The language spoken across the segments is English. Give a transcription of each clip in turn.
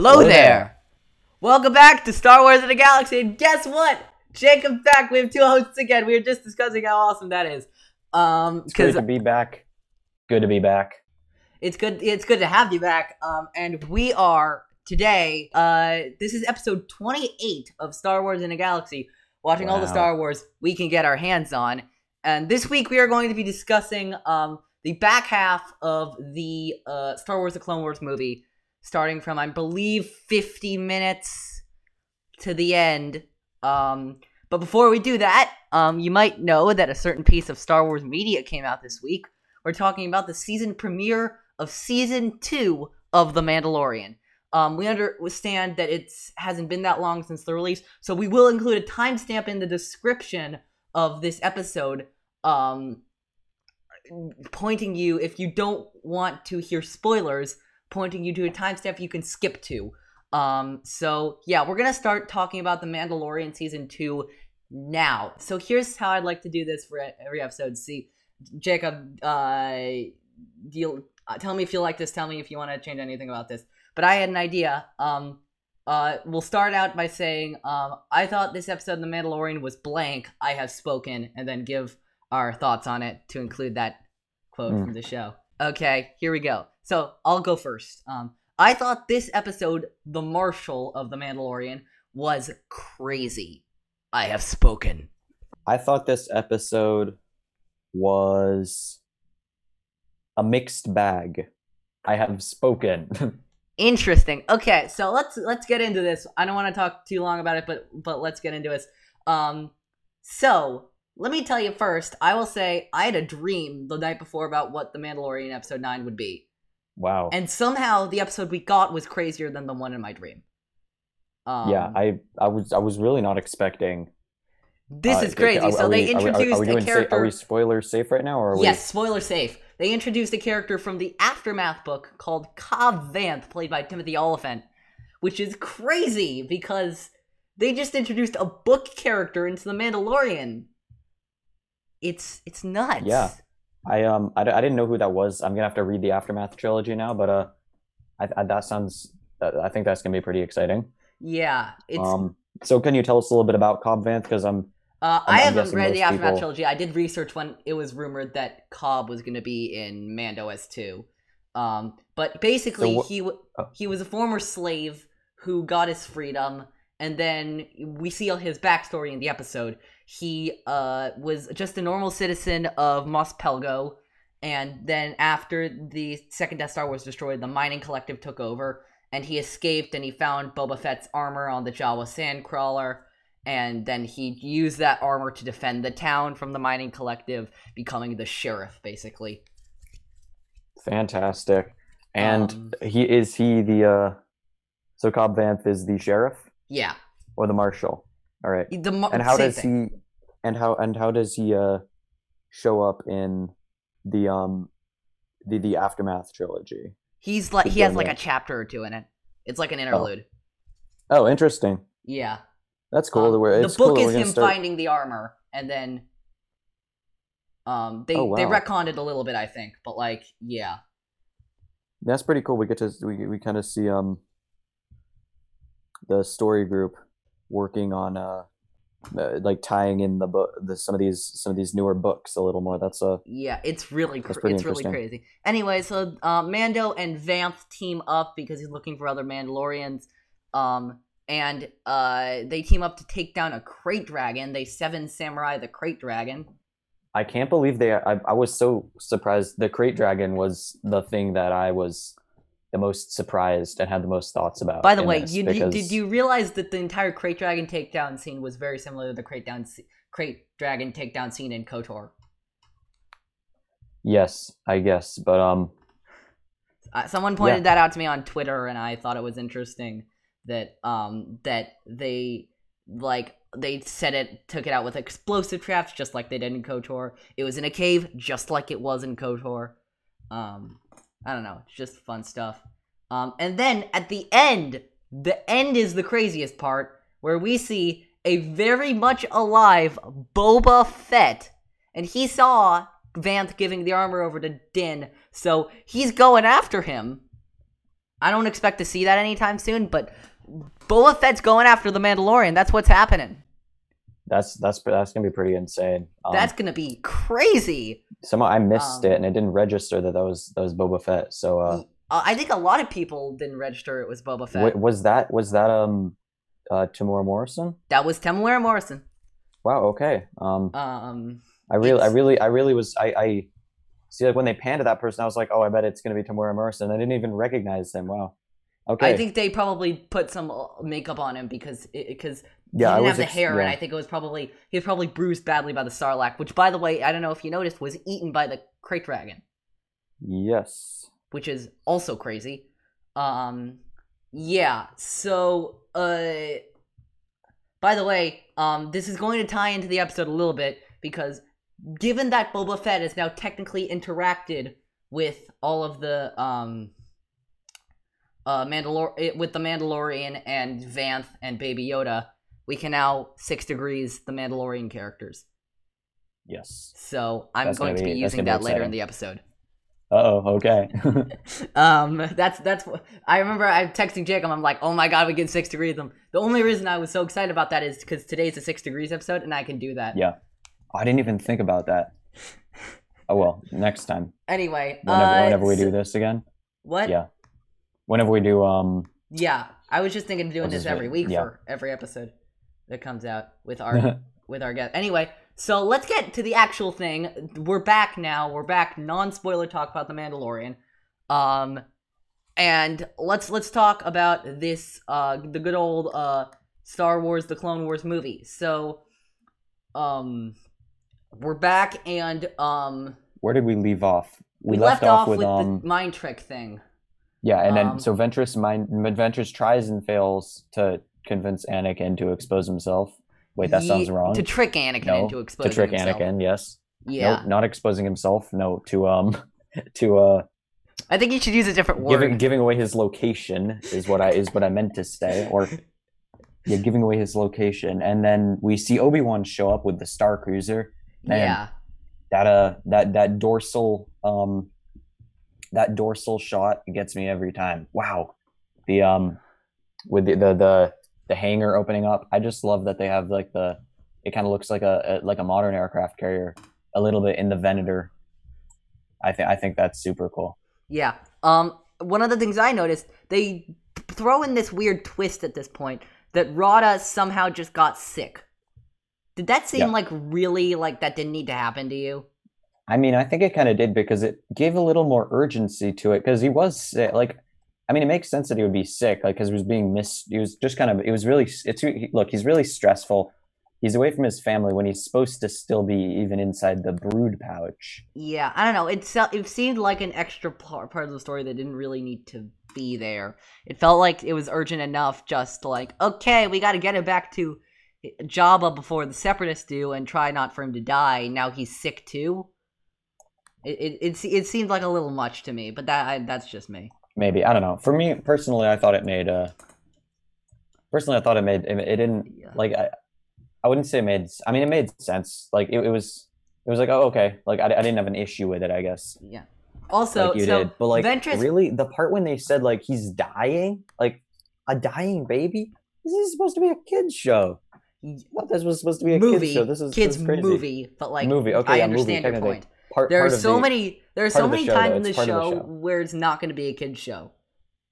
Hello, Hello there. there. Welcome back to Star Wars in the Galaxy. And guess what? Jacob's back. We have two hosts again. We were just discussing how awesome that is. Um, It's great to be back. Good to be back. it's good. It's good to have you back. Um, and we are today. Uh, this is episode twenty-eight of Star Wars in the Galaxy. Watching all the Star Wars we can get our hands on. And this week we are going to be discussing um the back half of the uh Star Wars: The Clone Wars movie, starting from I believe fifty minutes to the end. Um, but before we do that, um, you might know that a certain piece of Star Wars media came out this week. We're talking about the season premiere of season two of The Mandalorian. Um, we understand that it hasn't been that long since the release, so we will include a timestamp in the description of this episode, um, pointing you if you don't want to hear spoilers, pointing you to a timestamp you can skip to. Um, so yeah, we're gonna start talking about the Mandalorian season two now. So here's how I'd like to do this for every episode. See, Jacob, uh, uh, tell me if you like this. Tell me if you want to change anything about this. But I had an idea. Um, uh, we'll start out by saying, um, I thought this episode of The Mandalorian was blank. I have spoken, and then give our thoughts on it to include that quote Mm. from the show. Okay, here we go. So I'll go first. Um, I thought this episode, The Marshal of The Mandalorian, was crazy. I have spoken. I thought this episode was a mixed bag. I have spoken. Interesting. Okay, so let's let's get into this. I don't want to talk too long about it, but but let's get into it. Um, so let me tell you first. I will say I had a dream the night before about what the Mandalorian episode nine would be, wow. and somehow the episode we got was crazier than the one in my dream. Um, yeah, I I was I was really not expecting. this uh, is crazy. are- so are they we- are we- are- introduced we a doing sa- character. are we spoiler safe right now, or are we? Yes, spoiler safe. They introduced a character from the Aftermath book called Cobb Vanth, played by Timothy Olyphant, which is crazy because they just introduced a book character into the Mandalorian. It's it's nuts. Yeah. I um I, I didn't know who that was. I'm gonna have to read the aftermath trilogy now, but uh, I, I that sounds. uh, I think that's gonna be pretty exciting. yeah. It's um, so can you tell us a little bit about Cobb Vanth? Because I'm uh, I'm- I haven't guessing read the Aftermath people- trilogy. I did research when it was rumored that Cobb was going to be in Mando S2. Um, but basically, wh- he oh. he was a former slave who got his freedom, and then we see his backstory in the episode. He uh was just a normal citizen of Mos Pelgo, and then after the second Death Star was destroyed, the mining collective took over, and he escaped, and he found Boba Fett's armor on the Jawa Sandcrawler and then he used that armor to defend the town from the mining collective, becoming the sheriff, basically. fantastic. And Um, he is he the uh, so Cobb Vanth is the sheriff Yeah, or the marshal. All right. the mar- And how does thing. he? And how and how does he uh show up in the um the the aftermath trilogy? He's like he has like a chapter or two in it. It's like an interlude. Oh, interesting. Yeah, That's cool. Um, the cool book that is him start- finding the armor, and then um they Oh, they wow. retconned it a little bit, I think, but like yeah, That's pretty cool. We get to we we kind of see um the story group working on uh, uh like tying in the book the some of these some of these newer books a little more. That's a Yeah, it's really cr- it's really crazy. Anyway, so uh, Mando and Vanth team up because he's looking for other Mandalorians. Um, and uh, they team up to take down a krayt dragon. They seven samurai the krayt dragon. I can't believe they. I, I was so surprised. The krayt dragon was the thing that I was the most surprised and had the most thoughts about. By the way, you, you, did you realize that the entire krayt dragon takedown scene was very similar to the crate down krayt dragon takedown scene in Kotor? Yes, I guess, but um, Uh, someone pointed that out to me on Twitter, and I thought it was interesting that um that they like they said it took it out with explosive traps just like they did in Kotor. It was in a cave just like it was in Kotor. Um, I don't know, it's just fun stuff. Um, and then at the end, the end is the craziest part where we see a very much alive Boba Fett, and he saw Vanth giving the armor over to Din, so he's going after him. I don't expect to see that anytime soon. But Boba Fett's going after the Mandalorian. That's what's happening. That's that's that's gonna be pretty insane. Um, That's gonna be crazy. Somehow I missed um, it and it didn't register that that was that was Boba Fett. So uh, Uh, I think a lot of people didn't register it was Boba Fett. wa- was that was that um uh Temuera Morrison? that was Temuera Morrison. Wow. Okay. Um, Um, I really, I really, I really was. I, I see. Like when they panned to that person, I was like, oh, I bet it's gonna be Temuera Morrison. I didn't even recognize him. Wow. Okay. I think they probably put some uh, makeup on him because because yeah, he I didn't was have the ex- hair, and. I think it was probably he was probably bruised badly by the Sarlacc, which, by the way, I don't know if you noticed, was eaten by the Krayt Dragon, Yes. which is also crazy. Um, yeah. So, uh, by the way, um, this is going to tie into the episode a little bit because given that Boba Fett has now technically interacted with all of the um uh Mandalor eh, with the Mandalorian and Vanth and Baby Yoda, we can now six degrees the Mandalorian characters. Yes. So I'm That's going be be- using that be later in the episode. Uh oh. Okay. Um, that's that's I remember. I'm texting Jacob. I'm like, "Oh my god, we get six degrees them." The only reason I was so excited about that is because today's a six degrees episode, and I can do that. yeah. I didn't even think about that. Oh well. Next time. Anyway, Whenever, uh, whenever we do this again. what? Yeah. Whenever we do um. Yeah, I was just thinking of doing this every week Yeah. for every episode that comes out with our with our guest. Anyway, so let's get to the actual thing. We're back now. We're back. Non spoiler talk about the Mandalorian. Um, and let's let's talk about this. Uh, the good old uh Star Wars: The Clone Wars movie. So, um, we're back, and um, Where did we leave off? we, left, off with, um. the mind trick thing. Yeah, and then um, so Ventress mind Ventress tries and fails to convince Anakin to expose himself. Wait, that sounds wrong. To trick Anakin no, into exposing to trick himself. Anakin. Yes. Yeah, Nope, not exposing himself. No, to um, to uh, I think you should use a different word. giving giving away his location is what I is what I meant to say, or yeah, giving away his location, and then we see Obi Wan show up with the Star Cruiser. Man, yeah, that uh, that that dorsal um, that dorsal shot gets me every time. Wow, the um, with the the the, the hangar opening up. I just love that they have like the. It kind of looks like a, a like a modern aircraft carrier, a little bit in the Venator. I think I think that's super cool. yeah. Um, one of the things I noticed, they throw in this weird twist at this point that Rotta somehow just got sick. Did that seem Yeah. like really like that didn't need to happen to you? I mean, I think it kind of did because it gave a little more urgency to it because he was sick. Like, I mean, it makes sense that he would be sick, like, because he was being missed. He was just kind of, it was really, it's, he- look, he's really stressful. He's away from his family when he's supposed to still be even inside the brood pouch. Yeah, I don't know. It it seemed like an extra part part of the story that didn't really need to be there. It felt like it was urgent enough, just like okay, we got to get him back to eh, Jabba before the Separatists do, and try not for him to die. Now he's sick too. It it it, it seemed like a little much to me, but that I, that's just me. Maybe, I don't know. For me personally, I thought it made, uh, personally, I thought it made, it, it didn't, Yeah. like, I, I wouldn't say it made, I mean, it made sense. Like, it, it was, it was like, oh, okay. Like, I, I didn't have an issue with it, I guess. Yeah. Also, like you so did. But like Ventress really the part when they said like he's dying, like a dying baby? This is supposed to be a kids show. Thought this was supposed to be a movie kids show. This is kids this is movie, but like Movie, okay, I yeah, movie, understand your point. Part, There part are of so the- many there are so many times in It's this part of the show show. where it's not going to be a kids show.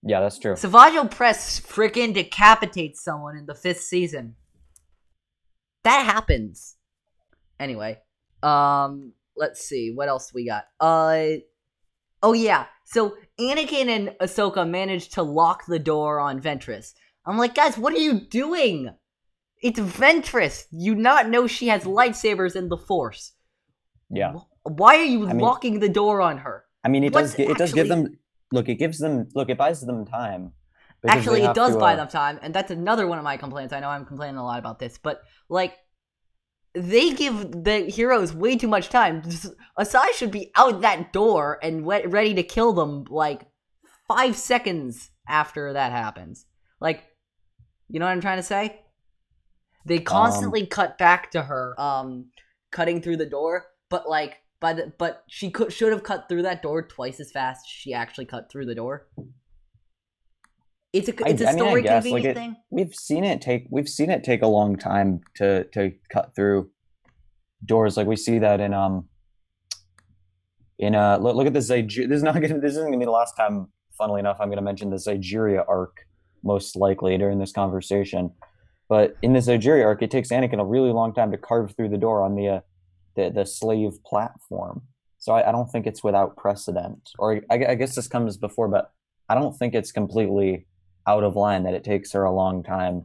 Yeah, that's true. Savage Opress freaking decapitates someone in the fifth season. That happens. Anyway, um, let's see what else we got. Uh, oh yeah. So Anakin and Ahsoka managed to lock the door on Ventress. I'm like, guys, what are you doing? It's Ventress. You not know she has lightsabers and the Force. Yeah. Wh- Why are you I mean- locking the door on her? I mean it What's does it does give them look, it gives them look, it buys them time. Actually, it does to, buy uh, them time, and that's another one of my complaints. I know I'm complaining a lot about this, but like, they give the heroes way too much time. Asajj should be out that door and ready to kill them like five seconds after that happens. Like, you know what I'm trying to say? They constantly cut back to her, um, cutting through the door, but like the but she could should have cut through that door twice as fast as she actually cut through the door. It's a it's a I mean, I story guess, like, convenient it- thing. we've seen it take we've seen it take a long time to to cut through doors like we see that in um in uh look, look at this this is not gonna this isn't gonna be the last time funnily enough i'm gonna mention the Zygeria arc most likely during this conversation but in the Zygeria arc it takes Anakin a really long time to carve through the door on the uh, the, the slave platform so I, I don't think it's without precedent or I, I guess this comes before but i don't think it's completely out of line that it takes her a long time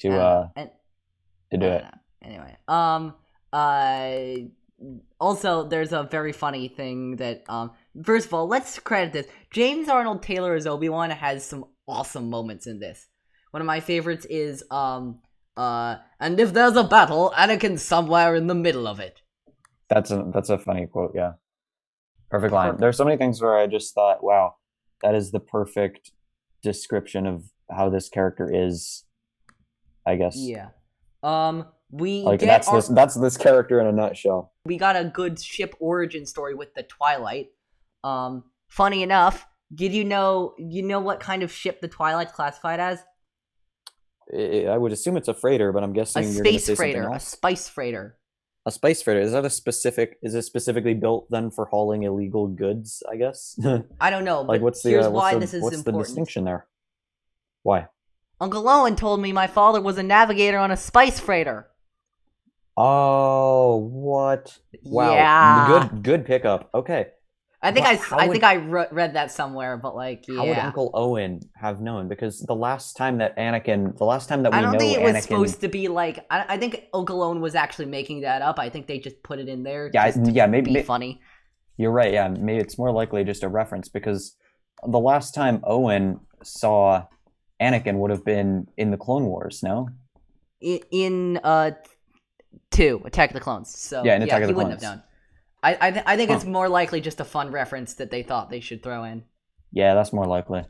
to Uh, uh and- to do it. Anyway, um, uh, also there's a very funny thing that um, first of all, let's credit this. James Arnold Taylor as Obi Wan has some awesome moments in this. One of my favorites is um, uh, and if there's a battle, Anakin's somewhere in the middle of it. That's a that's a funny quote. Yeah, perfect line. Perfect. There's so many things where I just thought, wow, that is the perfect description of how this character is. I guess. Yeah. Um, we Like get that's our, this that's this character in a nutshell. we got a good ship origin story with the Twilight. Um, funny enough, did you know you know what kind of ship the Twilight's classified as? I I would assume it's a freighter, but I'm A guessing you're going to space say freighter, a spice freighter. A spice freighter is that a specific? Is it specifically built then for hauling illegal goods? I guess. I don't know, like what's the uh, what's why the, this is what's the distinction there? Why? Uncle Owen told me my father was a navigator on a spice freighter. Oh, what? Wow. Yeah. Good good pickup. Okay. I think I, I would- think I re- read that somewhere, but like, How would. Uncle Owen have known? Because the last time that Anakin, the last time that we I don't know think it was supposed to be like. I, I think Uncle Owen was actually making that up. I think they just put it in there. yeah, yeah, maybe, be may- funny. you're right. Yeah, maybe it's more likely just a reference because the last time Owen saw Anakin would have been in the Clone Wars. No, in, in uh two Attack of the Clones. So Yeah, in Attack of he the wouldn't have Clones. known. I I, th- I think Huh. it's more likely just a fun reference that they thought they should throw in. yeah, that's more likely.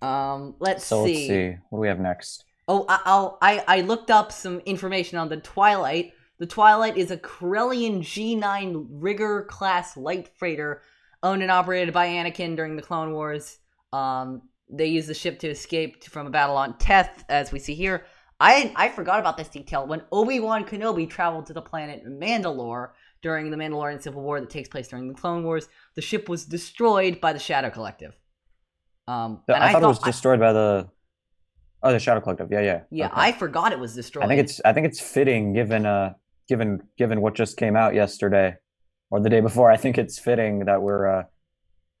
Um, let's So see. let's see. What do we have next? Oh, I, I'll I I looked up some information on the Twilight. The Twilight is a Corellian G9 Rigger class light freighter owned and operated by Anakin during the Clone Wars. Um, they used the ship to escape from a battle on Teth, as we see here. I I forgot about this detail. When Obi Wan Kenobi traveled to the planet Mandalore during the Mandalorian Civil War that takes place during the Clone Wars, the ship was destroyed by the Shadow Collective. Um, The- and I, thought, it was I- destroyed by the oh the Shadow Collective. Yeah, yeah. yeah, Okay. I forgot it was destroyed. I think it's I think it's fitting given uh given given what just came out yesterday or the day before. I think it's fitting that we're uh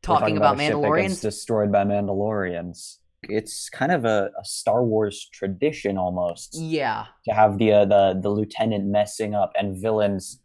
we're talking, about, a ship that gets Mandalorians. destroyed by Mandalorians. It's kind of a, a Star Wars tradition almost Yeah, to have the uh, the the lieutenant messing up and villains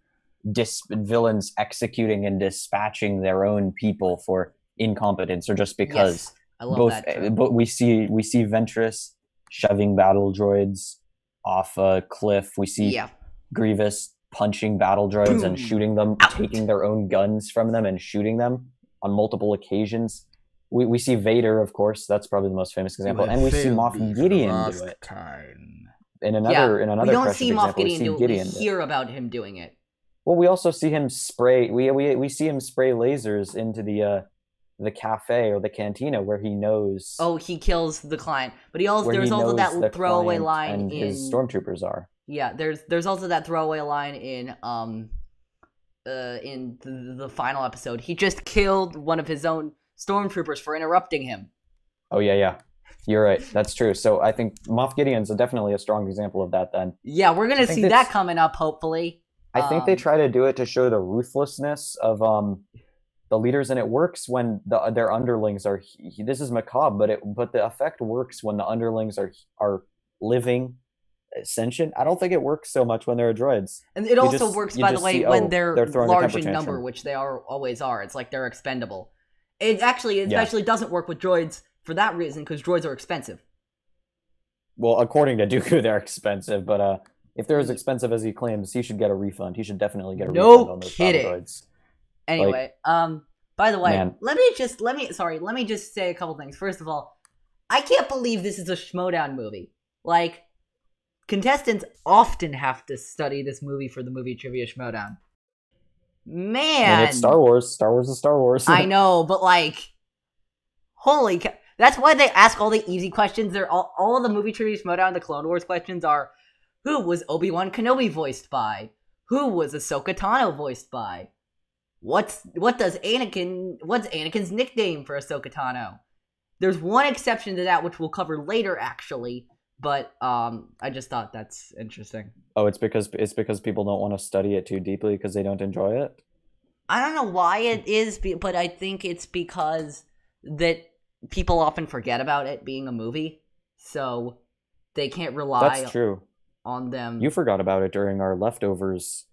dis villains executing and dispatching their own people for incompetence or just because yes, I love both that. uh, but we see we see Ventress shoving battle droids off a cliff. We see yeah, Grievous punching battle droids and shooting them, Out. taking their own guns from them and shooting them on multiple occasions. We, we see Vader, of course. That's probably the most famous example, and we see Moff Gideon do it in another in another. we don't see Moff example, we Gideon see do it. Gideon we do it. hear about him doing it. Well, we also see him spray. We we we see him spray lasers into the uh the cafe or the cantina where he knows. Oh, he kills the client, but he also there's he also knows the that throwaway line and in his stormtroopers are. yeah. There's there's also that throwaway line in um uh in the, the final episode. He just killed one of his own stormtroopers for interrupting him. Oh yeah, yeah. You're right. That's true. So I think Moff Gideon's a, definitely a strong example of that. Then Yeah, we're gonna see that coming up hopefully. I think they Um, try to do it to show the ruthlessness of um the leaders, and it works when the their underlings are. he- This is macabre, but it but the effect works when the underlings are are living, sentient. I don't think it works so much when they're droids. And it You also just- works, by the way, see, when oh, they're, they're large in number, which they are always are. It's like they're expendable. It actually, it Yeah. especially doesn't work with droids for that reason, because droids are expensive. Well, according to Dooku, they're expensive, but uh, if they're as expensive as he claims, he should get a refund. He should definitely get a No refund on those kidding. droids. Anyway, um, by the way, Man. let me just let me sorry, let me just say a couple things. First of all, I can't believe this is a Schmoedown movie. Like, contestants often have to study this movie for the movie trivia Schmoedown. Man, And it's Star Wars. Star Wars is Star Wars. I know, but like, holy, ca- That's why they ask all the easy questions. They're all all of the movie trivia Schmoedown, the Clone Wars questions are: Who was Obi Wan Kenobi voiced by? Who was Ahsoka Tano voiced by? What's what does Anakin? What's Anakin's nickname for Ahsoka Tano? There's one exception to that, which we'll cover later, actually. But um, I just thought that's interesting. Oh, it's because it's because people don't want to study it too deeply because they don't enjoy it. I don't know why it is, but I think it's because that people often forget about it being a movie, so they can't rely That's true. On them. You forgot about it during our leftovers,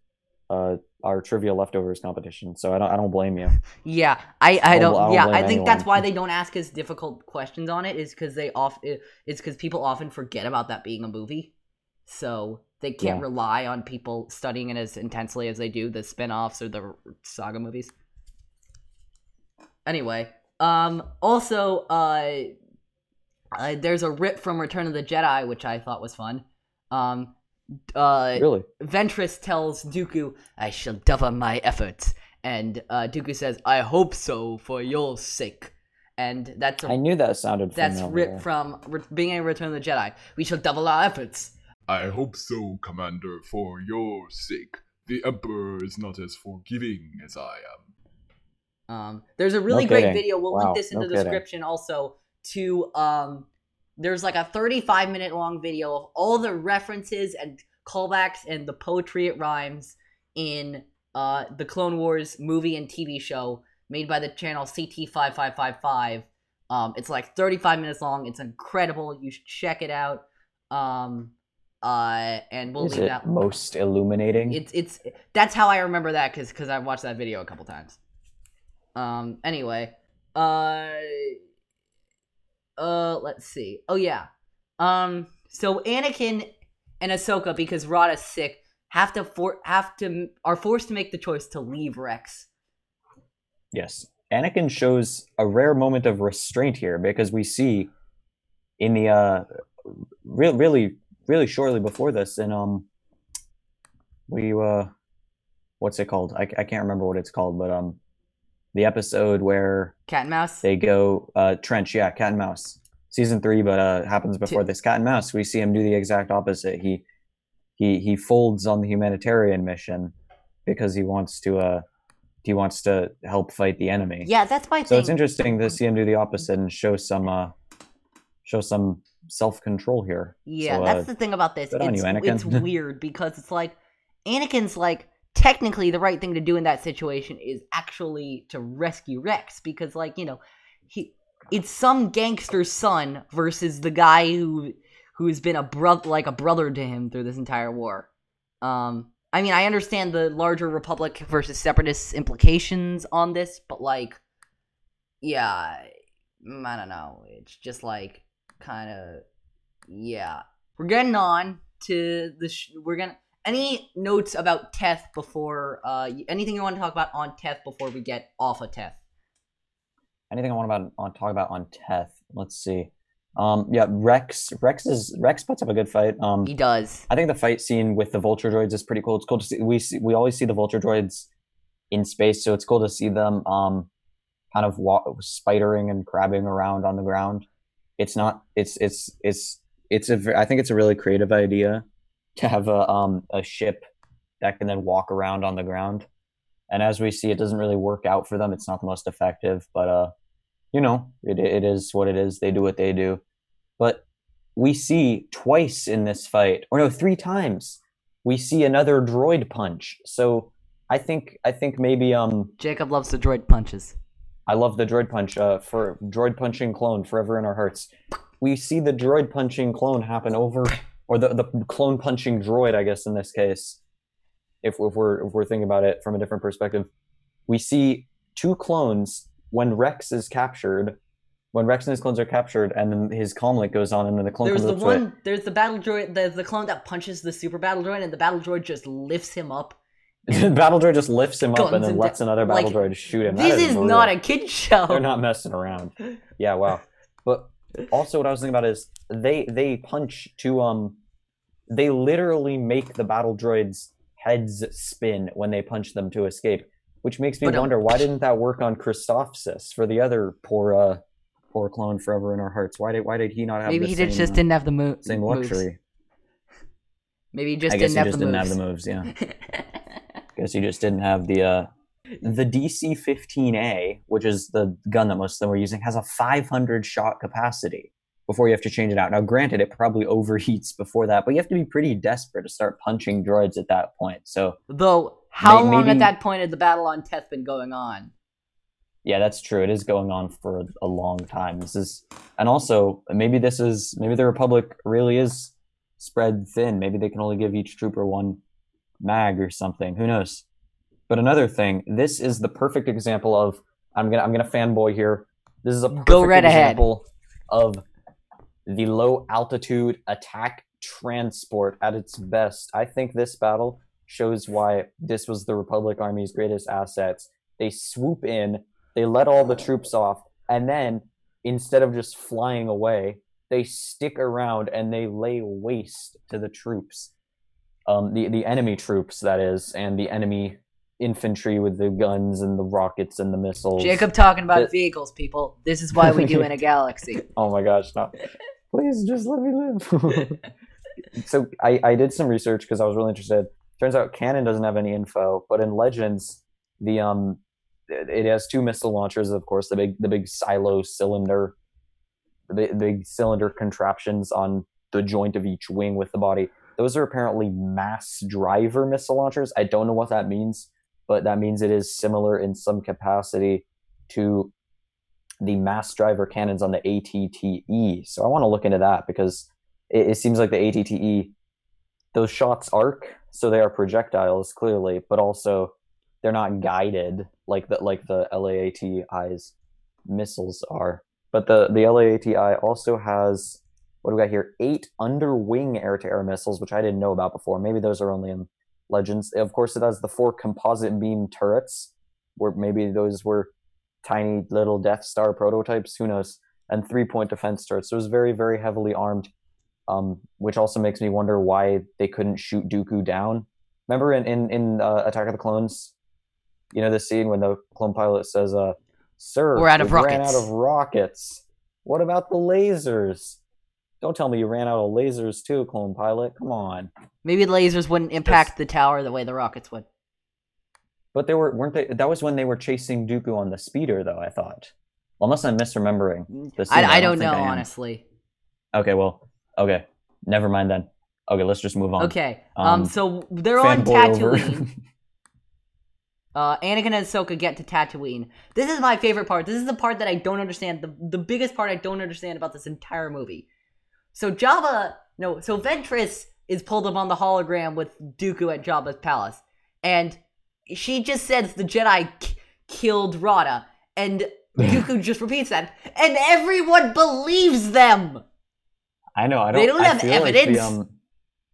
uh, our trivia leftovers competition. So I don't I don't blame you. yeah, I I don't. I don't yeah, I think that's why they don't ask as difficult questions on it. Is because they off. It's because people often forget about that being a movie, so they can't Yeah. rely on people studying it as intensely as they do the spin-offs or the saga movies. Anyway, um, also, uh, uh, there's a rip from Return of the Jedi, which I thought was fun. Um, uh, Really? Ventress tells Dooku, "I shall double my efforts," and uh, Dooku says, "I hope so for your sake." And that's a, I knew that sounded that's familiar. ripped from Re- beginning of Return of the Jedi. We shall double our efforts. I hope so, Commander, for your sake. The Emperor is not as forgiving as I am. Um, there's a really No great kidding. video. We'll Wow, link this in no the kidding. description also to um there's like a 35 minute long video of all the references and callbacks and the poetry it rhymes in uh the Clone Wars movie and TV show made by the channel CT5555. Um it's like 35 minutes long. It's incredible. You should check it out. Um uh and we'll Is leave it that most illuminating? it's it's that's how I remember that because because I've watched that video a couple times. Um. Anyway. Uh. Uh. Let's see. Oh yeah. Um. So Anakin and Ahsoka, because Rotta's sick, have to for have to are forced to make the choice to leave Rex. Yes. Anakin shows a rare moment of restraint here because we see in the uh real really really shortly before this and um we uh what's it called? I, I can't remember what it's called, but um the episode where Cat and mouse. they go uh trench, yeah, cat and mouse. Season 3 but uh happens before this cat and mouse. We see him do the exact opposite. He he he folds on the humanitarian mission because he wants to uh he wants to help fight the enemy. yeah, that's my So thing. it's interesting to see him do the opposite and show some uh show some self control here. Yeah, So, that's uh, the thing about this. It's, you, it's weird because it's like Anakin's like technically the right thing to do in that situation is actually to rescue Rex because like, you know, he it's some gangster's son versus the guy who who's been a brother like a brother to him through this entire war. Um I mean, I understand the larger republic versus separatist implications on this, but like yeah, mm, I don't know. It's just like kind of yeah. We're getting on to the. Sh- we're gonna. Any notes about Teth before? Uh, anything you want to talk about on Teth before we get off of Teth? Anything I want about on talk about on Teth? Let's see. Um, yeah, Rex. Rex is Rex puts up a good fight. Um, He does. I think the fight scene with the vulture droids is pretty cool. It's cool to see. We see, we always see the vulture droids in space, so it's cool to see them um, kind of spidering and crabbing around on the ground. It's not. It's it's it's it's a. I think it's a really creative idea to have a um a ship that can then walk around on the ground. And as we see, it doesn't really work out for them. It's not the most effective, but uh, you know, it it is what it is. They do what they do. But we see twice in this fight, or no, three times, we see another droid punch. So I think I think maybe um Jacob loves the droid punches. I love the droid punch uh, for droid punching clone forever in our hearts. We see the droid punching clone happen over, or the, the clone punching droid, I guess in this case, if, if we're if we're thinking about it from a different perspective, we see two clones when Rex is captured, when Rex and his clones are captured, and then his comlink goes on, and then the clone There's the to it. one. There's the battle droid. There's the clone that punches the super battle droid, and the battle droid just lifts him up. the battle droid just lifts him up and then lets another battle Like, droid shoot him. This is brutal. not a kid show. They're not messing around. Yeah, wow. But also, what I was thinking about is they they punch to um, they literally make the battle droids heads spin when they punch them to escape, which makes me But, um, wonder why didn't that work on Christophsis for the other poor uh poor clone forever in our hearts. Why did why did he not have Maybe the he same, just uh, didn't have the mo- same moves. luxury? Maybe he just I guess didn't he have just the didn't moves. have the moves. Yeah, guess he just didn't have the uh the DC-15A, which is the gun that most of them were using, has a 500 shot capacity before you have to change it out. Now, granted, it probably overheats before that, but you have to be pretty desperate to start punching droids at that point. So, Though, how May- long at that point had the battle on Teth been going on? yeah, that's true. It is going on for a long time. This is, and also maybe this is maybe the Republic really is spread thin. Maybe they can only give each trooper one mag or something. Who knows? But another thing, this is the perfect example of I'm gonna I'm gonna fanboy here. This is a perfect Go right ahead. example of the low altitude attack transport at its best. I think this battle shows why this was the Republic Army's greatest assets. They swoop in, they let all the troops off, and then instead of just flying away, they stick around and they lay waste to the troops. Um, the the enemy troops, that is, and the enemy infantry with the guns and the rockets and the missiles. Jacob talking about The- vehicles, people. This is why we do in a galaxy. Oh my gosh, no. Please just let me live. so I, I did some research because I was really interested. Turns out Canon doesn't have any info, but in Legends, the um it has two missile launchers, of course, the big the big silo cylinder the big cylinder contraptions on the joint of each wing with the body. Those are apparently mass driver missile launchers. I don't know what that means, but that means it is similar in some capacity to the mass driver cannons on the ATTE. So I want to look into that because it, it seems like the ATTE, those shots arc, so they are projectiles clearly, but also they're not guided like the like the LAATI's missiles are. But the the LAATI also has what do we got here? Eight underwing air-to-air missiles, which I didn't know about before. Maybe those are only in Legends. Of course, it has the four composite beam turrets, where maybe those were tiny little Death Star prototypes. Who knows? And three-point defense turrets. So it was very, very heavily armed, um, which also makes me wonder why they couldn't shoot Dooku down. Remember in in, in uh, Attack of the Clones, you know the scene when the clone pilot says, "Uh, sir, We're out of we ran rockets." out of rockets. What about the lasers? Don't tell me you ran out of lasers too, clone pilot. Come on." Maybe the lasers wouldn't impact the tower the way the rockets would. But they were weren't they? That was when they were chasing Dooku on the speeder, though. I thought, unless I'm misremembering. The scene, I, I don't don't know, I honestly. Okay, well, okay, never mind then. Okay, let's just move on. Okay, um, Um, so they're on. Tatooine. uh, Anakin and Ahsoka get to Tatooine. This is my favorite part. This is the part that I don't understand. The the biggest part I don't understand about this entire movie. So Java, no, so Ventress is pulled up on the hologram with Dooku at Jabba's palace, and she just says the Jedi k- killed Rotta, and Dooku just repeats that, and everyone believes them. I know. I don't. They don't I have feel like evidence. the, um,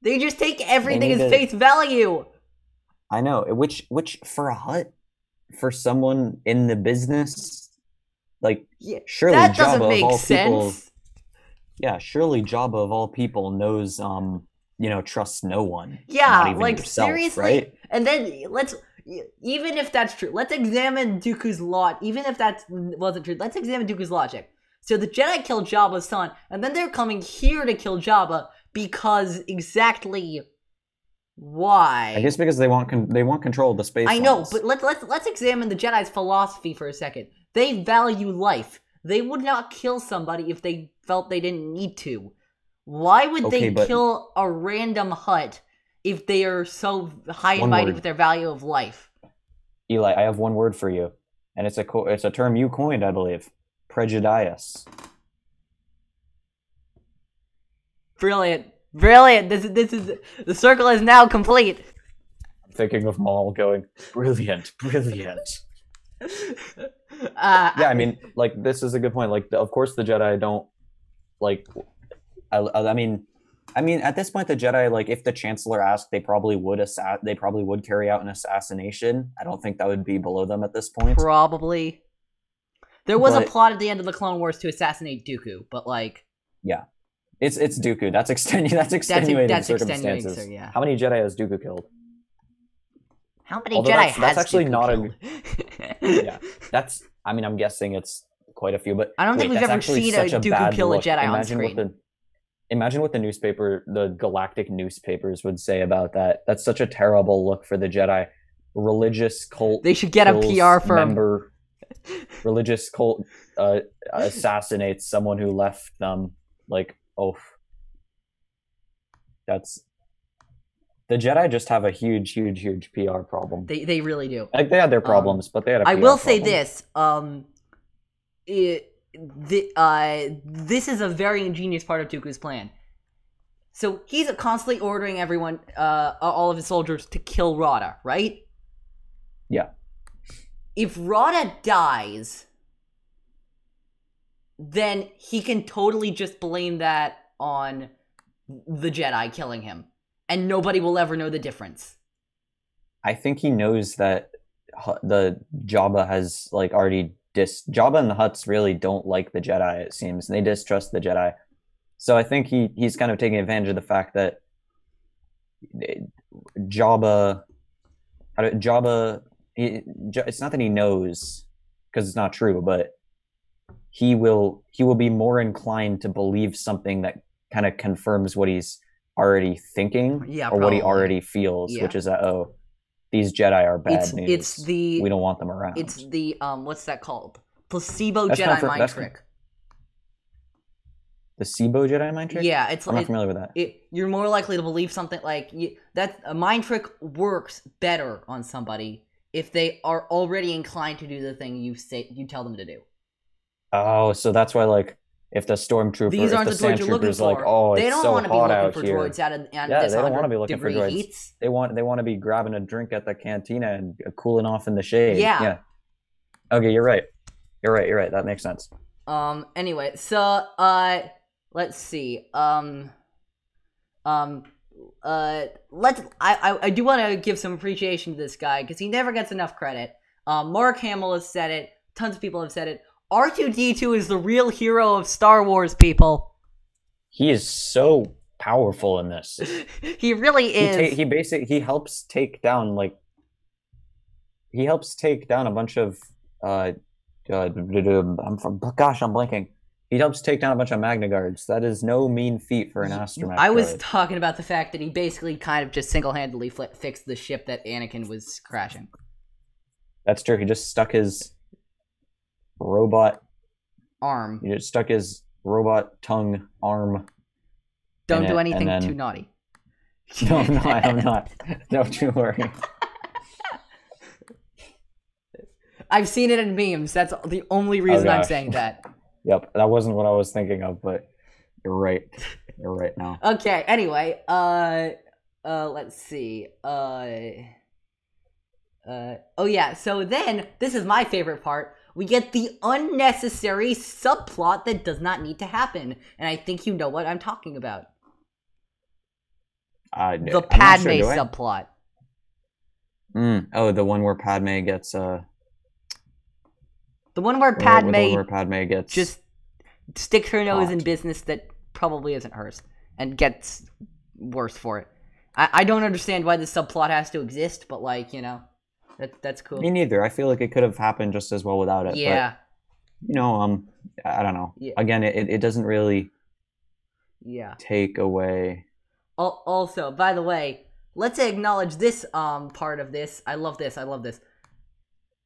They just take everything as to- face value. I know. Which which for a Hutt, for someone in the business, like Yeah, surely that Jabba doesn't of make all sense. people. Yeah, surely Jabba of all people knows. Um, you know, trusts no one. Yeah, not even like yourself, seriously. right? And then let's even if that's true, let's examine Dooku's lot. Even if that wasn't true, let's examine Dooku's logic. So the Jedi killed Jabba's son, and then they're coming here to kill Jabba because exactly why? I guess because they want con- they want control of the space. I know, but let's let's let's examine the Jedi's philosophy for a second. They value life. They would not kill somebody if they felt they didn't need to. Why would Okay, they but- kill a random Hutt if they are so high and mighty with their value of life? Eli, I have one word for you, and it's a co- it's a term you coined, I believe. Prejudice. Brilliant, brilliant. This is this is the circle is now complete. I'm thinking of Maul going, brilliant, brilliant. Uh, yeah, I mean, like this is a good point. Like, of course, the Jedi don't like. I, I mean, I mean, at this point, the Jedi, like, if the Chancellor asked, they probably would assa- They probably would carry out an assassination. I don't think that would be below them at this point. probably. There was a plot at the end of the Clone Wars to assassinate Dooku, but like yeah, It's it's Dooku. That's extenu- That's extenuating that's circumstances. extenuating, so yeah. How many Jedi has Dooku killed? How many Although Jedi that's- has that's actually Dooku not a- Yeah. That's. I mean, I'm guessing it's quite a few. But I don't think we've ever seen a such Dooku bad kill a look. Jedi on screen. What the, imagine what the newspaper, the galactic newspapers, would say about that. That's such a terrible look for the Jedi. Religious cult. They should get a PR firm. Member, religious cult uh, assassinates someone who left them. Like, oh, that's the Jedi. Just have a huge, huge, huge PR problem. They they really do. Like they had their problems, but they had. a I PR will say this. Um, it, the, uh, this is a very ingenious part of Dooku's plan. So he's constantly ordering everyone, uh, all of his soldiers to kill Rotta, right? Yeah. If Rotta dies, then he can totally just blame that on the Jedi killing him, and nobody will ever know the difference. I think he knows that the Jabba has like already dis Jabba and the Hutts really don't like the Jedi. It seems and they distrust the Jedi. So I think he he's kind of taking advantage of the fact that eh, Jabba, Jabba, he, it's not that he knows because it's not true, but he will he will be more inclined to believe something that kind of confirms what he's already thinking Yeah, or what he already feels, Yeah. which is that oh, these Jedi are bad it's news. it's the we don't want them around. It's the um, what's that called? Placebo That's Jedi for- mind trick. the Sibo Jedi mind trick. Yeah, it's I'm not it, familiar with that. it, you're more likely to believe something like you, that. A mind trick works better on somebody if they are already inclined to do the thing you say you tell them to do. Oh, so that's why like if the stormtrooper, These aren't the the droids you're looking like, for. oh, they don't so want to be looking out for here. droids at, a, at Yeah, this they don't wanna be looking for droids. heats. They want they want to be grabbing a drink at the cantina and uh, cooling off in the shade. Yeah. Yeah. Okay, you're right. You're right. You're right. That makes sense. Um. Anyway, so uh, let's see. Um. Um. Uh. Let's. I. I, I do want to give some appreciation to this guy because he never gets enough credit. Um. Mark Hamill has said it. Tons of people have said it. R two D two is the real hero of Star Wars. People. He is so powerful in this. he really He is. ta- he basically he helps take down like he helps take down a bunch of uh, uh I'm from gosh I'm blanking. He helps take down a bunch of Magna Guards. That is no mean feat for an astromech. I was talking about the fact that he basically kind of just single handedly fixed the ship that Anakin was crashing. That's true. He just stuck his robot. Arm. He just stuck his robot tongue arm. Don't do it, anything then- too naughty. No, I'm not. I'm not. Don't you worry. I've seen it in memes. That's the only reason I'm saying that. Yep, that wasn't what I was thinking of, but you're right. You're right now. Okay. Anyway, uh, uh, let's see. Uh, uh, oh yeah. So then, this is my favorite part. We get the unnecessary subplot that does not need to happen, and I think you know what I'm talking about. Uh, The Padme sure, subplot. Mm. Oh, the one where Padme gets uh. The one where or the Padme one where Padme gets just sticks her nose in business that probably isn't hers and gets worse for it. I, I don't understand why the subplot has to exist, but like you know, that that's cool. Me neither. I feel like it could have happened just as well without it. yeah, But, you know, um, I don't know. Yeah. Again, it, it doesn't really yeah. take away. Also, by the way, let's acknowledge this um part of this. I love this. I love this.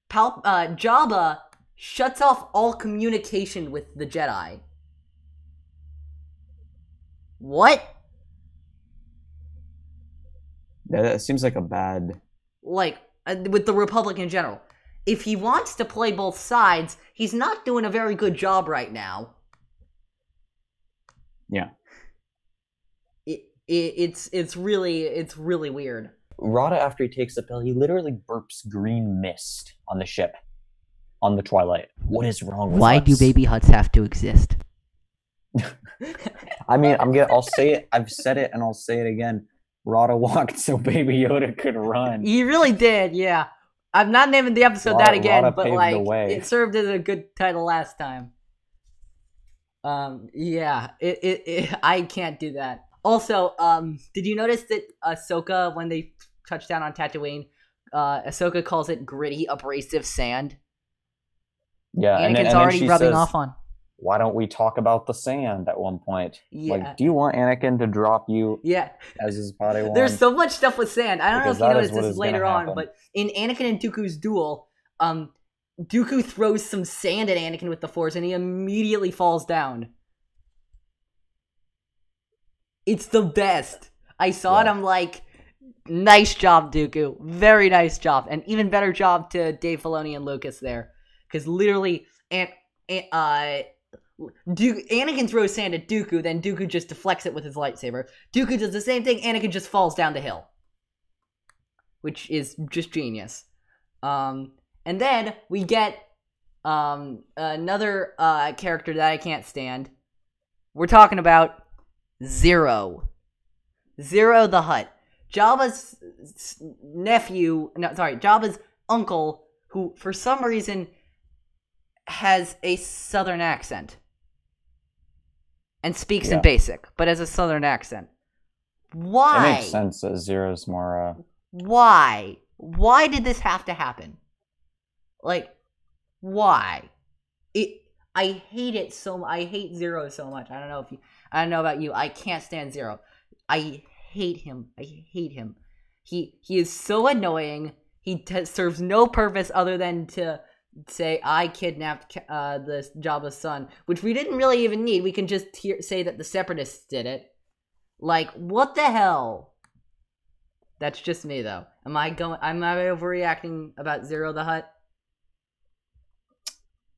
Pal- uh, Jabba shuts off all communication with the Jedi. What? That, that seems like a bad. like uh, with the Republic in general. If he wants to play both sides, he's not doing a very good job right now. Yeah. It, it it's it's really it's really weird. Rotta, after he takes the pill, he literally burps green mist on the ship, on the Twilight. What is wrong with us? Do baby Hutts have to exist? I mean, I'm gonna. I'll say it. I've said it, and I'll say it again. Rotta walked so Baby Yoda could run. He really did, yeah. I'm not naming the episode Rotta- that again, Rotta but like it served as a good title last time. Um, yeah, it, it, it I can't do that. Also, um, did you notice that Ahsoka when they touch down on Tatooine, uh, Ahsoka calls it gritty, abrasive sand. Yeah, and, Anakin's then- and then already rubbing says, off on. Why don't we talk about the sand at one point? Yeah. Like, do you want Anakin to drop you Yeah, as his Padawan? there's so much stuff with sand. I don't Because know if you noticed this is later on, but in Anakin and Dooku's duel, um, Dooku throws some sand at Anakin with the Force, and he immediately falls down. It's the best. I saw it. I'm like, nice job, Dooku. Very nice job, and even better job to Dave Filoni and Lucas there, because literally, and uh. Duke, Anakin throws sand at Dooku, then Dooku just deflects it with his lightsaber. Dooku does the same thing. Anakin just falls down the hill, which is just genius. Um, and then we get um another uh character that I can't stand. We're talking about Ziro. Ziro the Hutt. Jabba's s- nephew, no, sorry, Jabba's uncle, who for some reason has a southern accent and speaks in basic, but has a southern accent. Why? It makes sense that Ziro's more. Uh, Why? Why did this have to happen? Like, why? It. I hate it so. I hate Ziro so much. I don't know if you. I don't know about you. I can't stand Ziro. I hate him. I hate him. He he is so annoying. He t- serves no purpose other than to say I kidnapped uh, the Jabba's son, which we didn't really even need. We can just hear, say that the Separatists did it. Like, what the hell? That's just me, though. Am I going? Am I overreacting about Ziro the Hutt?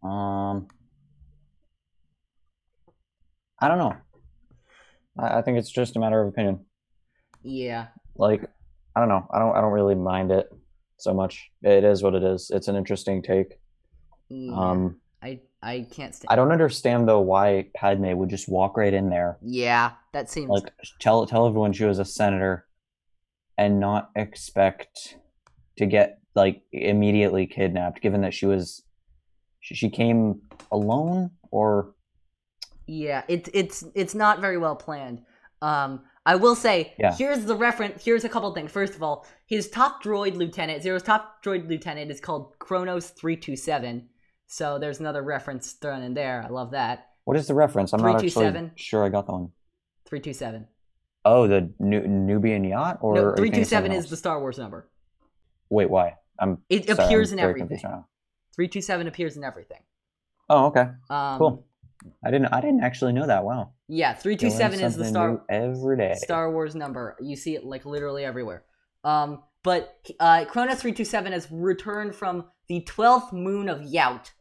um, I don't know. I, I think it's just a matter of opinion. Yeah. Like, I don't know. I don't. I don't really mind it so much. It is what it is. It's an interesting take. Yeah. Um, I I can't stand. I don't understand though why Padme would just walk right in there, Yeah, that seems. like tell tell everyone she was a senator, and not expect to get like immediately kidnapped, given that she was she, she came alone or Yeah, it's it's it's not very well planned. Um, I will say, Yeah. here's the reference. Here's a couple things. First of all, his top droid lieutenant, Zero's top droid lieutenant, is called Kronos three two seven. So there's another reference thrown in there. I love that what is the reference? I'm not actually 327. sure I got that one. three two seven. Oh, the Nu- Nubian yacht, or No, you three thinking two of something seven is the Star Wars number. Wait, why? I'm It sorry, appears I'm in everything. confused right now. Three two seven appears in everything. Oh, okay, Um, cool. I didn't I didn't actually know that. Wow. Yeah, three You two learn seven is the Star every day. Star Wars number. You see it like literally everywhere. Um, but uh, Kronos three two seven has returned from the twelfth moon of Yout.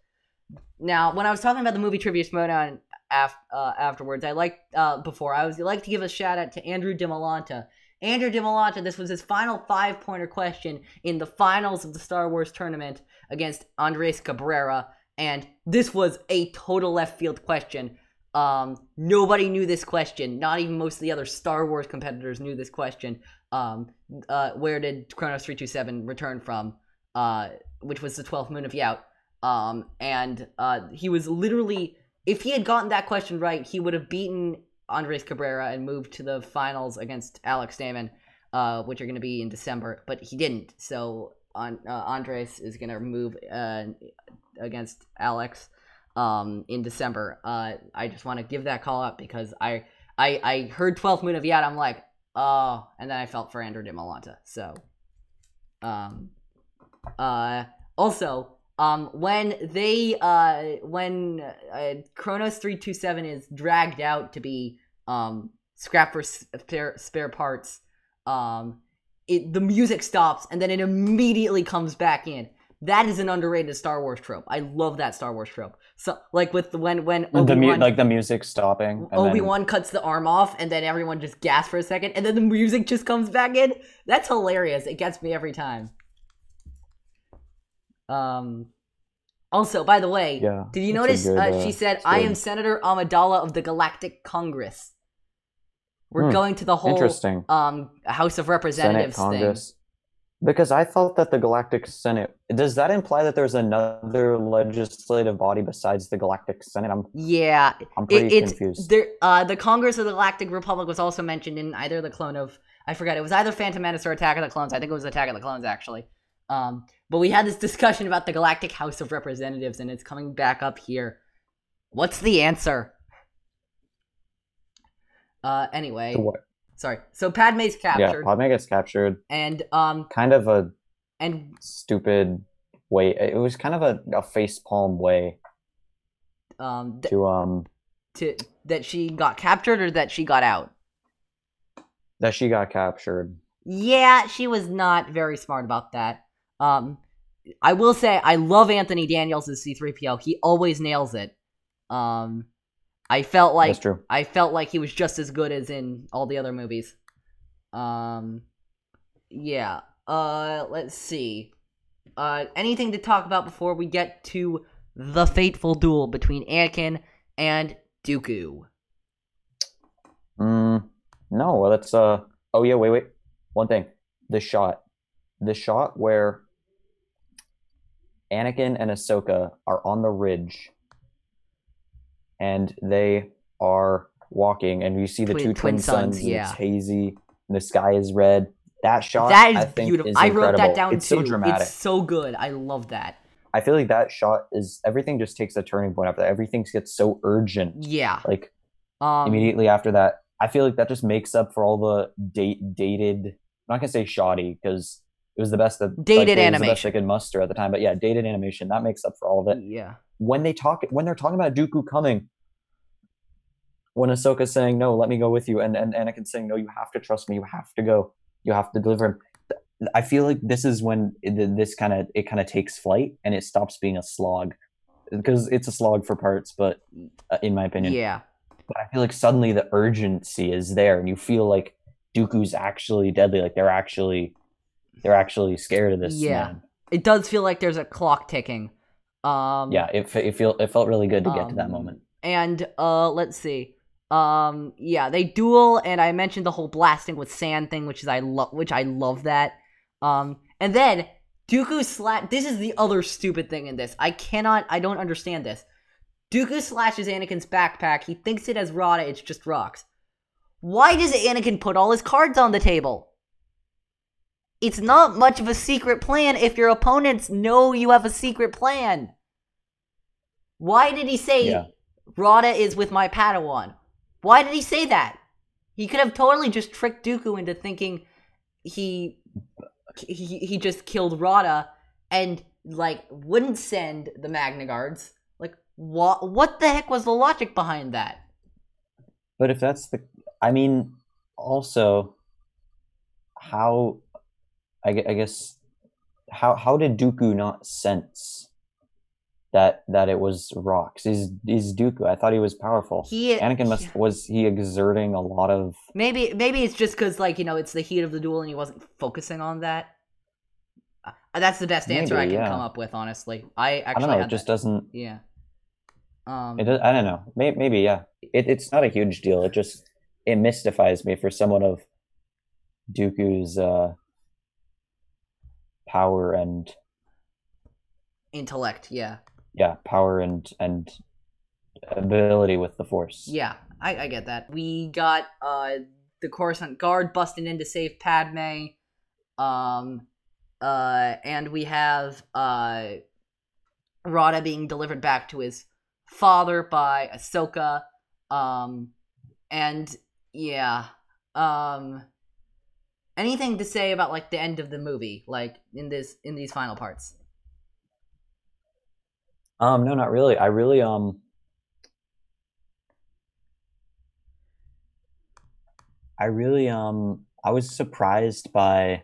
Now, when I was talking about the movie trivia Schmoedown af- uh, afterwards, I like uh, before I was like to give a shout out to Andrew Dimolanta. Andrew Dimolanta, this was his final five pointer question in the finals of the Star Wars tournament against Andres Cabrera, and this was a total left field question. Um, nobody knew this question. Not even most of the other Star Wars competitors knew this question. Um, uh, where did Kronos three two seven return from? Uh, which was the twelfth moon of Yout. Um, and uh, he was literally, if he had gotten that question right, he would have beaten Andres Cabrera and moved to the finals against Alex Damon, uh, which are going to be in December. But he didn't, so on, uh, Andres is going to move uh, against Alex um, in December. Uh, I just want to give that call out because I I, I heard 12th Moon of Yad. I'm like, oh, and then I felt for Andrew de Malanta. So, um, uh, also, um, when they uh, when uh, Kronos 327 is dragged out to be um scrapped for spare spare parts, um, it the music stops and then it immediately comes back in. That is an underrated Star Wars trope. I love that Star Wars trope. So, like with the when when the mu- like the music stopping. and Obi then- Wan cuts the arm off, and then everyone just gasps for a second, and then the music just comes back in. That's hilarious. It gets me every time. Um. Also, by the way, Yeah, did you notice good, uh, uh, she said, "I am Senator Amidala of the Galactic Congress." We're Hmm, going to the whole Interesting. um House of Senate Representatives thing. Because I thought that the Galactic Senate does that imply that there's another legislative body besides the Galactic Senate? I'm Yeah, I'm pretty it, confused. there. Uh, the Congress of the Galactic Republic was also mentioned in either the clone of I forgot it was either Phantom Menace or Attack of the Clones. I think it was Attack of the Clones actually. Um, but we had this discussion about the Galactic House of Representatives, and it's coming back up here. What's the answer? Uh, anyway, what? sorry. So Padme's captured. Yeah, Padme gets captured. and um, Kind of a and stupid way. It was kind of a, a face palm way um, th- to um to that she got captured or that she got out. that she got captured. Yeah, she was not very smart about that. Um, I will say I love Anthony Daniels as C3PO. He always nails it. Um, I felt like That's true. I felt like he was just as good as in all the other movies. Um, yeah. Uh, let's see. Uh, anything to talk about before we get to the fateful duel between Anakin and Dooku? Mm, no, well, that's uh. Oh yeah, wait, wait. One thing, the shot, the shot where Anakin and Ahsoka are on the ridge, and they are walking, and you see the Twin- two twin suns, suns. yeah. It's hazy, and the sky is red. That shot, that is I think, beautiful. Is I wrote that down It's too. so dramatic. It's so good. I love that. I feel like that shot is everything. Just takes a turning point after that. Everything gets so urgent. Yeah. Like Um, immediately after that i feel like that just makes up for all the date dated i'm not gonna say shoddy because it was the best that Dated like, was the best animation. they could muster at the time but yeah dated animation that makes up for all of it Yeah. when they talk when they're talking about dooku coming when Ahsoka's saying no let me go with you and and Anakin saying no you have to trust me you have to go you have to deliver him I feel like this is when it, this kind of it kind of takes flight and it stops being a slog because it's a slog for parts but uh, in my opinion Yeah. but I feel like suddenly the urgency is there, and you feel like Dooku's actually deadly. Like they're actually, they're actually scared of this Yeah. man. It does feel like there's a clock ticking. Um, Yeah, it it feel it felt really good to get to that Um, moment. And uh, let's see. Um, yeah, they duel, and I mentioned the whole blasting with sand thing, which is I love, which I love that. Um, and then Dooku slash. This is the other stupid thing in this. I cannot. I don't understand this. Dooku slashes Anakin's backpack. He thinks it has Rotta. It's just rocks. Why does Anakin put all his cards on the table? It's not much of a secret plan if your opponents know you have a secret plan. Why did he say Yeah. Rotta is with my Padawan? Why did he say that? He could have totally just tricked Dooku into thinking he he, he just killed Rotta and like wouldn't send the Magna Guards. Like what what the heck was the logic behind that? But if that's the, I mean, also, how, I, I guess, how how did Dooku not sense that that it was rocks? Is is Dooku? I thought he was powerful. He Anakin must was he exerting a lot of maybe maybe it's just because like you know it's the heat of the duel and he wasn't focusing on that. Uh, that's the best answer I can yeah. come up with, honestly. I I actually don't know. It just that. doesn't. yeah. Um, It I don't know. Maybe, maybe yeah. It, it's not a huge deal. It just it mystifies me for someone of Dooku's uh, power and intellect, yeah. yeah, power and and ability with the Force. Yeah, I, I get that. We got uh the Coruscant guard busting in to save Padme. Um uh and we have uh Rotta being delivered back to his father by Ahsoka. Um and yeah. Um anything to say about like the end of the movie, like in this in these final parts? Um, no, not really. I really um. I really um. I was surprised by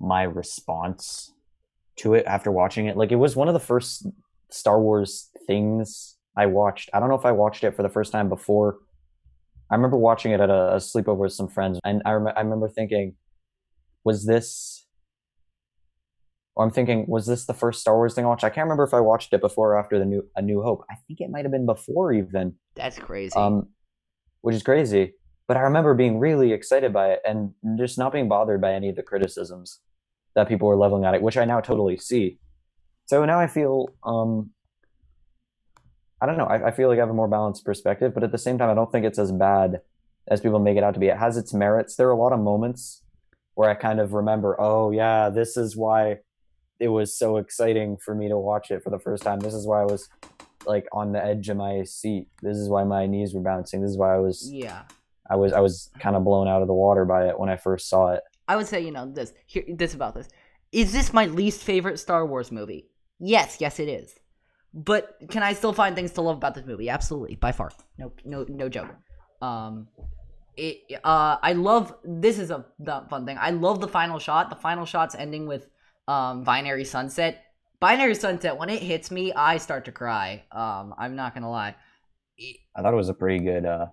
my response to it after watching it. Like it was one of the first Star Wars things I watched. I don't know if I watched it for the first time before. I remember watching it at a, a sleepover with some friends, and I, rem- I remember thinking, was this or I'm thinking, was this the first Star Wars thing I watched? I can't remember if I watched it before or after the new A New Hope. I think it might have been before even, That's crazy. um, which is crazy. But I remember being really excited by it and just not being bothered by any of the criticisms that people were leveling at it, which I now totally see. So now I feel, um, I don't know, I, I feel like I have a more balanced perspective, but at the same time, I don't think it's as bad as people make it out to be. It has its merits. There are a lot of moments where I kind of remember, oh yeah, this is why it was so exciting for me to watch it for the first time. This is why I was like on the edge of my seat. This is why my knees were bouncing. This is why I was Yeah. I was I was kind of blown out of the water by it when I first saw it. I would say, you know, this here this about this. Is this my least favorite Star Wars movie? Yes, yes it is. But can I still find things to love about this movie? Absolutely, by far. No no no joke. Um it uh I love this is a the fun thing. I love the final shot. The final shot's ending with um binary sunset. Binary sunset when it hits me, I start to cry. Um I'm not going to lie. It, I thought it was a pretty good uh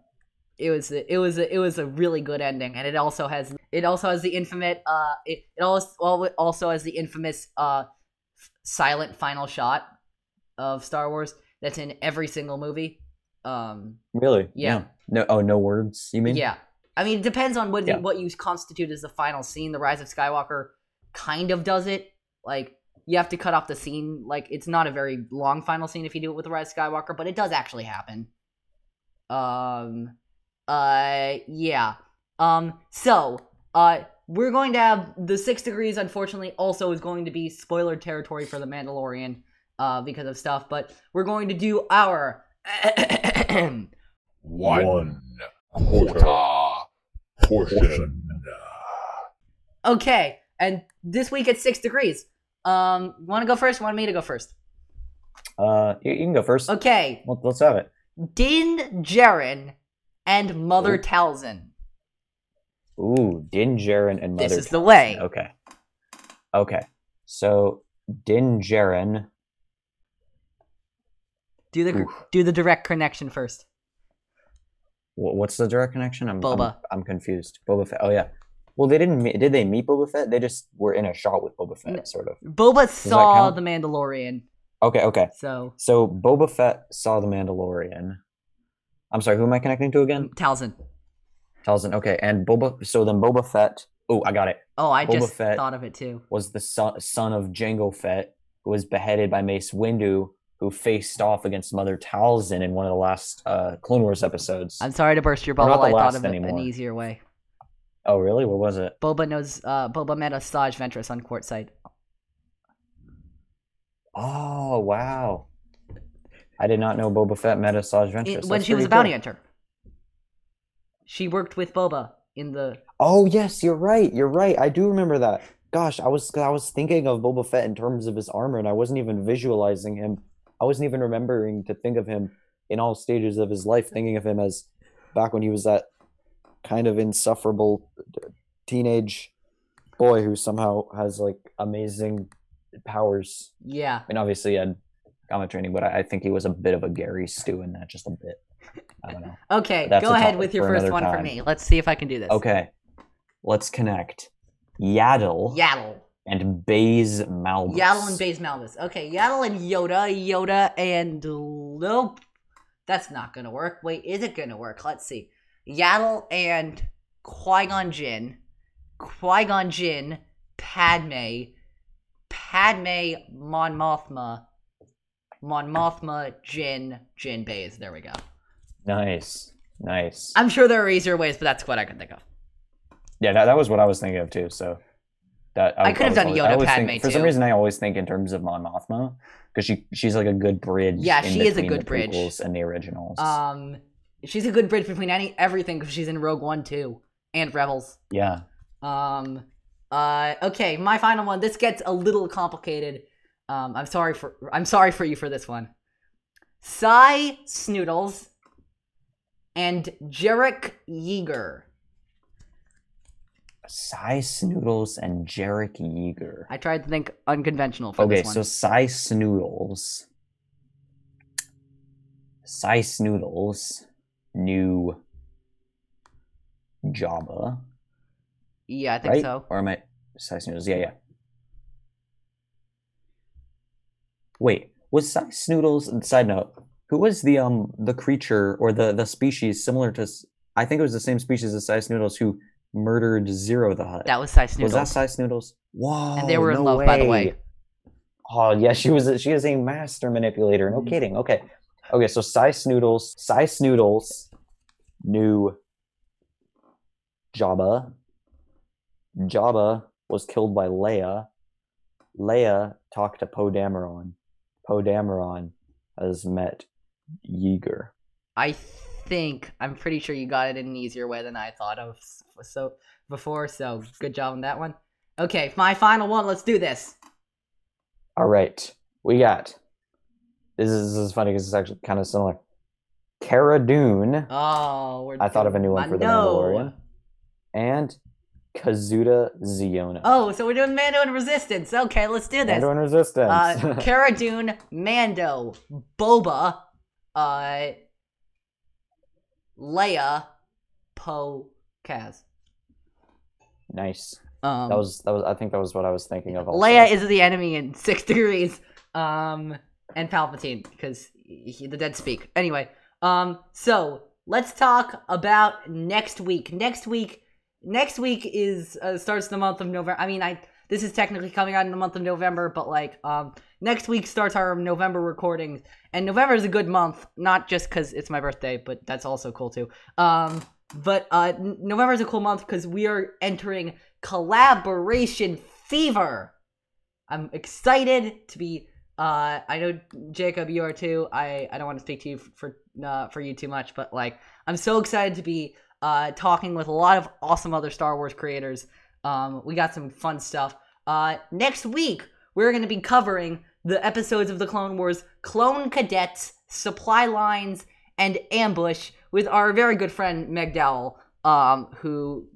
it was it was a, it was a really good ending and it also has it also has the infamous uh it, it also also has the infamous uh silent final shot of Star Wars that's in every single movie. Um really? Yeah. No oh no words, you mean? yeah. I mean it depends on what Yeah. what you constitute as the final scene. The rise of Skywalker kind of does it. Like you have to cut off the scene. Like it's not a very long final scene if you do it with the rise of Skywalker but it does actually happen. Um uh yeah. Um so uh we're going to have the six degrees unfortunately also is going to be spoiler territory for the mandalorian uh because of stuff but we're going to do our One quarter portion. okay and this week it's six degrees um want to go first want me to go first Uh you, you can go first. okay Let, let's have it. din Djarin and mother Ooh. talzin Ooh, Din Djarin and Mother this is the way Okay. Okay. So Din Djarin do the Oof. do the direct connection first what's the direct connection? I'm Boba. I'm, I'm confused. Boba Fett. Oh yeah. Well, they didn't. Meet, did they meet Boba Fett? They just were in a shot with Boba Fett, sort of. boba saw the mandalorian Okay. Okay. so So Boba Fett saw the Mandalorian. I'm sorry. Who am I connecting to again? talzin Talzin. Okay. And Boba. So then Boba Fett. Oh, I got it. oh i Boba just Fett. thought of it too Was the son, son of Jango Fett, who was beheaded by Mace Windu, who faced off against Mother Talzin in one of the last uh, Clone Wars episodes. i'm sorry to burst your bubble i thought of it an easier way oh, really? What was it? boba knows uh boba met a Asajj ventress on Quarzite Oh, wow. I did not know Boba Fett met Asajj Ventress. It- when That's she was a bounty cool. hunter she worked with boba in the Oh yes, you're right. You're right. I do remember that. Gosh, I was I was thinking of Boba Fett in terms of his armor, and I wasn't even visualizing him. I wasn't even remembering to think of him in all stages of his life, thinking of him as back when he was that kind of insufferable teenage boy who somehow has like amazing powers. yeah I mean, obviously he had combat training, but I, I think he was a bit of a Gary Stew in that, just a bit. I don't know. okay go ahead with your first one for me let's see if i can do this Okay, let's connect. Yaddle yaddle and Baze Malbus. Yaddle and Baze Malbus. Okay, Yaddle and Yoda, Yoda and nope. That's not gonna work. Wait, is it gonna work? Let's see. Yaddle and Qui Gon Jinn, Qui Gon Jinn, Padme, Padme, Mon Mothma, Mon Mothma, Jyn, Jyn Baze. There we go. Nice, nice. I'm sure there are easier ways, but that's what I can think of. yeah, that, that was what I was thinking of too. So that I could have done always- Yoda Padme, think- For some reason, I always think in terms of Mon Mothma because she she's like a good bridge. Yeah, in she is a good the bridge. and the originals. Um, she's a good bridge between any everything because she's in Rogue One too and Rebels. yeah. Um. Uh. Okay. My final one. This gets a little complicated. Um. I'm sorry for. I'm sorry for you for this one. Sy Snootles and Jarek Yeager. Sy Snootles and Jarek Yeager. I tried to think unconventional for Okay, this one. Okay, so Sy Snootles. Sy Snootles knew Jabba, yeah, I think right? so. Or am I Sy Snootles? Yeah, yeah. Wait, was Sy Snootles? Side note: Who was the um the creature or the the species similar to? I think it was the same species as Sy Snootles who murdered Ziro the Hutt. That was Sy Snootles. was that Sy Snootles? Whoa! and they were in no love, by the way. Oh yeah, she was. A, she is a master manipulator. No Mhm. kidding. Okay, okay. So Sy Snootles, Sy Snootles knew Jabba, Jabba was killed by Leia. Leia talked to Poe Dameron. Poe Dameron has met Yeager. I think I'm pretty sure you got it in an easier way than I thought of so before. So good job on that one. Okay, my final one. Let's do this. All right, we got. This is, this is funny because it's actually kind of similar. Cara Dune Oh, we're I thought of a new one for The. Mandalorian. and Kazuda Xiono. Oh, so we're doing Mando and Resistance. Okay, let's do this. Mando and Resistance. Uh, Cara Dune, Mando, Boba, uh, Leia, Poe, Kaz. nice. Um, That was that was. I think that was what I was thinking of. Also. Leia is the enemy in six degrees. Um, and Palpatine because he, the dead speak. Anyway, um, so let's talk about next week. Next week, next week is uh, starts the month of November. I mean, I this is technically coming out in the month of November, but like, um, next week starts our November recordings, and November is a good month, not just because it's my birthday, but that's also cool too. Um, but uh, November is a cool month because we are entering collaboration fever. I'm excited to be. Uh, I know Jacob, you are too. I, I don't want to speak to you for uh, for you too much, but like I'm so excited to be uh, talking with a lot of awesome other Star Wars creators. Um, we got some fun stuff. Uh, next week we're going to be covering the episodes of the Clone Wars: Clone Cadets, Supply Lines, and Ambush with our very good friend Meg Dowell, um, who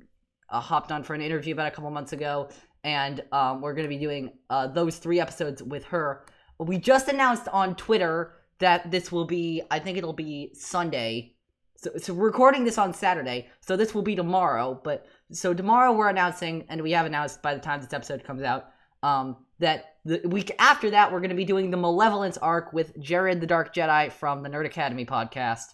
uh, hopped on for an interview about a couple months ago, and um, we're going to be doing uh, those three episodes with her. We just announced on Twitter that this will be, I think it'll be Sunday. So, so recording this on Saturday, so this will be tomorrow. But so tomorrow we're announcing, and we have announced by the time this episode comes out, um, that the week after that we're going to be doing the Malevolence arc with Jared the Dark Jedi from the Nerd Academy podcast.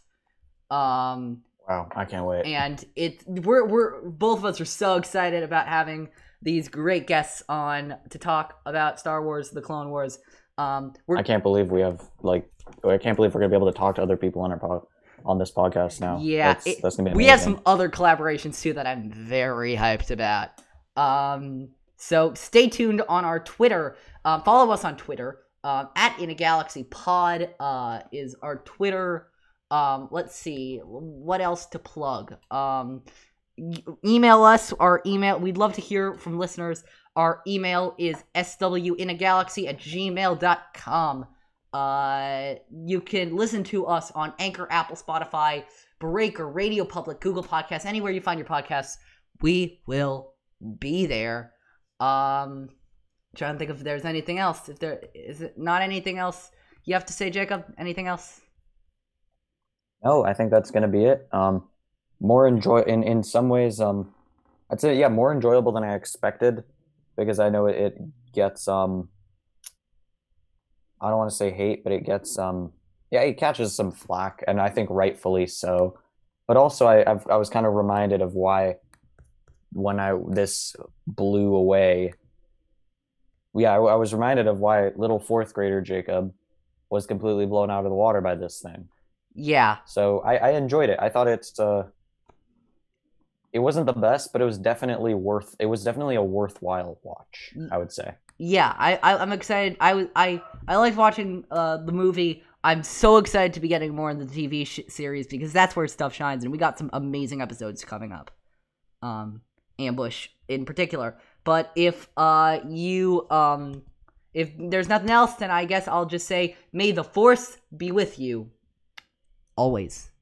Um, Wow, I can't wait. and it we're we're both of us are so excited about having these great guests on to talk about Star Wars, the Clone Wars. Um, I can't believe we have like. I can't believe we're gonna be able to talk to other people on our pod, on this podcast now. Yeah, that's, it- that's gonna be. we have some other collaborations too that I'm very hyped about. Um, so stay tuned on our Twitter. Um, follow us on Twitter. Um, at In a Galaxy Pod uh, is our Twitter. Um, let's see what else to plug. Um, email us. Our email. We'd love to hear from listeners. Our email is swinagalaxy at gmail.com. Uh, you can listen to us on Anchor, Apple, Spotify, Breaker, Radio Public, Google Podcasts, anywhere you find your podcasts. We will be there. Um, trying to think if there's anything else. If there is it not anything else you have to say, Jacob. Anything else? No, I think that's gonna be it. Um, more enjoy in in some ways. Um, I'd say yeah, more enjoyable than I expected because I know it, it gets um. I don't want to say hate, but it gets um. Yeah, it catches some flack, and I think rightfully so. But also, I I've, I was kind of reminded of why when I this blew away. Yeah, I, I was reminded of why little fourth grader Jacob was completely blown out of the water by this thing. Yeah, So I, I enjoyed it. I thought it's uh it wasn't the best, but it was definitely worth it was definitely a worthwhile watch, I would say. yeah. I, I I'm excited. I was I I liked watching uh the movie. I'm so excited to be getting more in the TV sh- series because that's where stuff shines, and we got some amazing episodes coming up. Um, ambush in particular. But if uh you um if there's nothing else, then I guess I'll just say, may the force be with you always.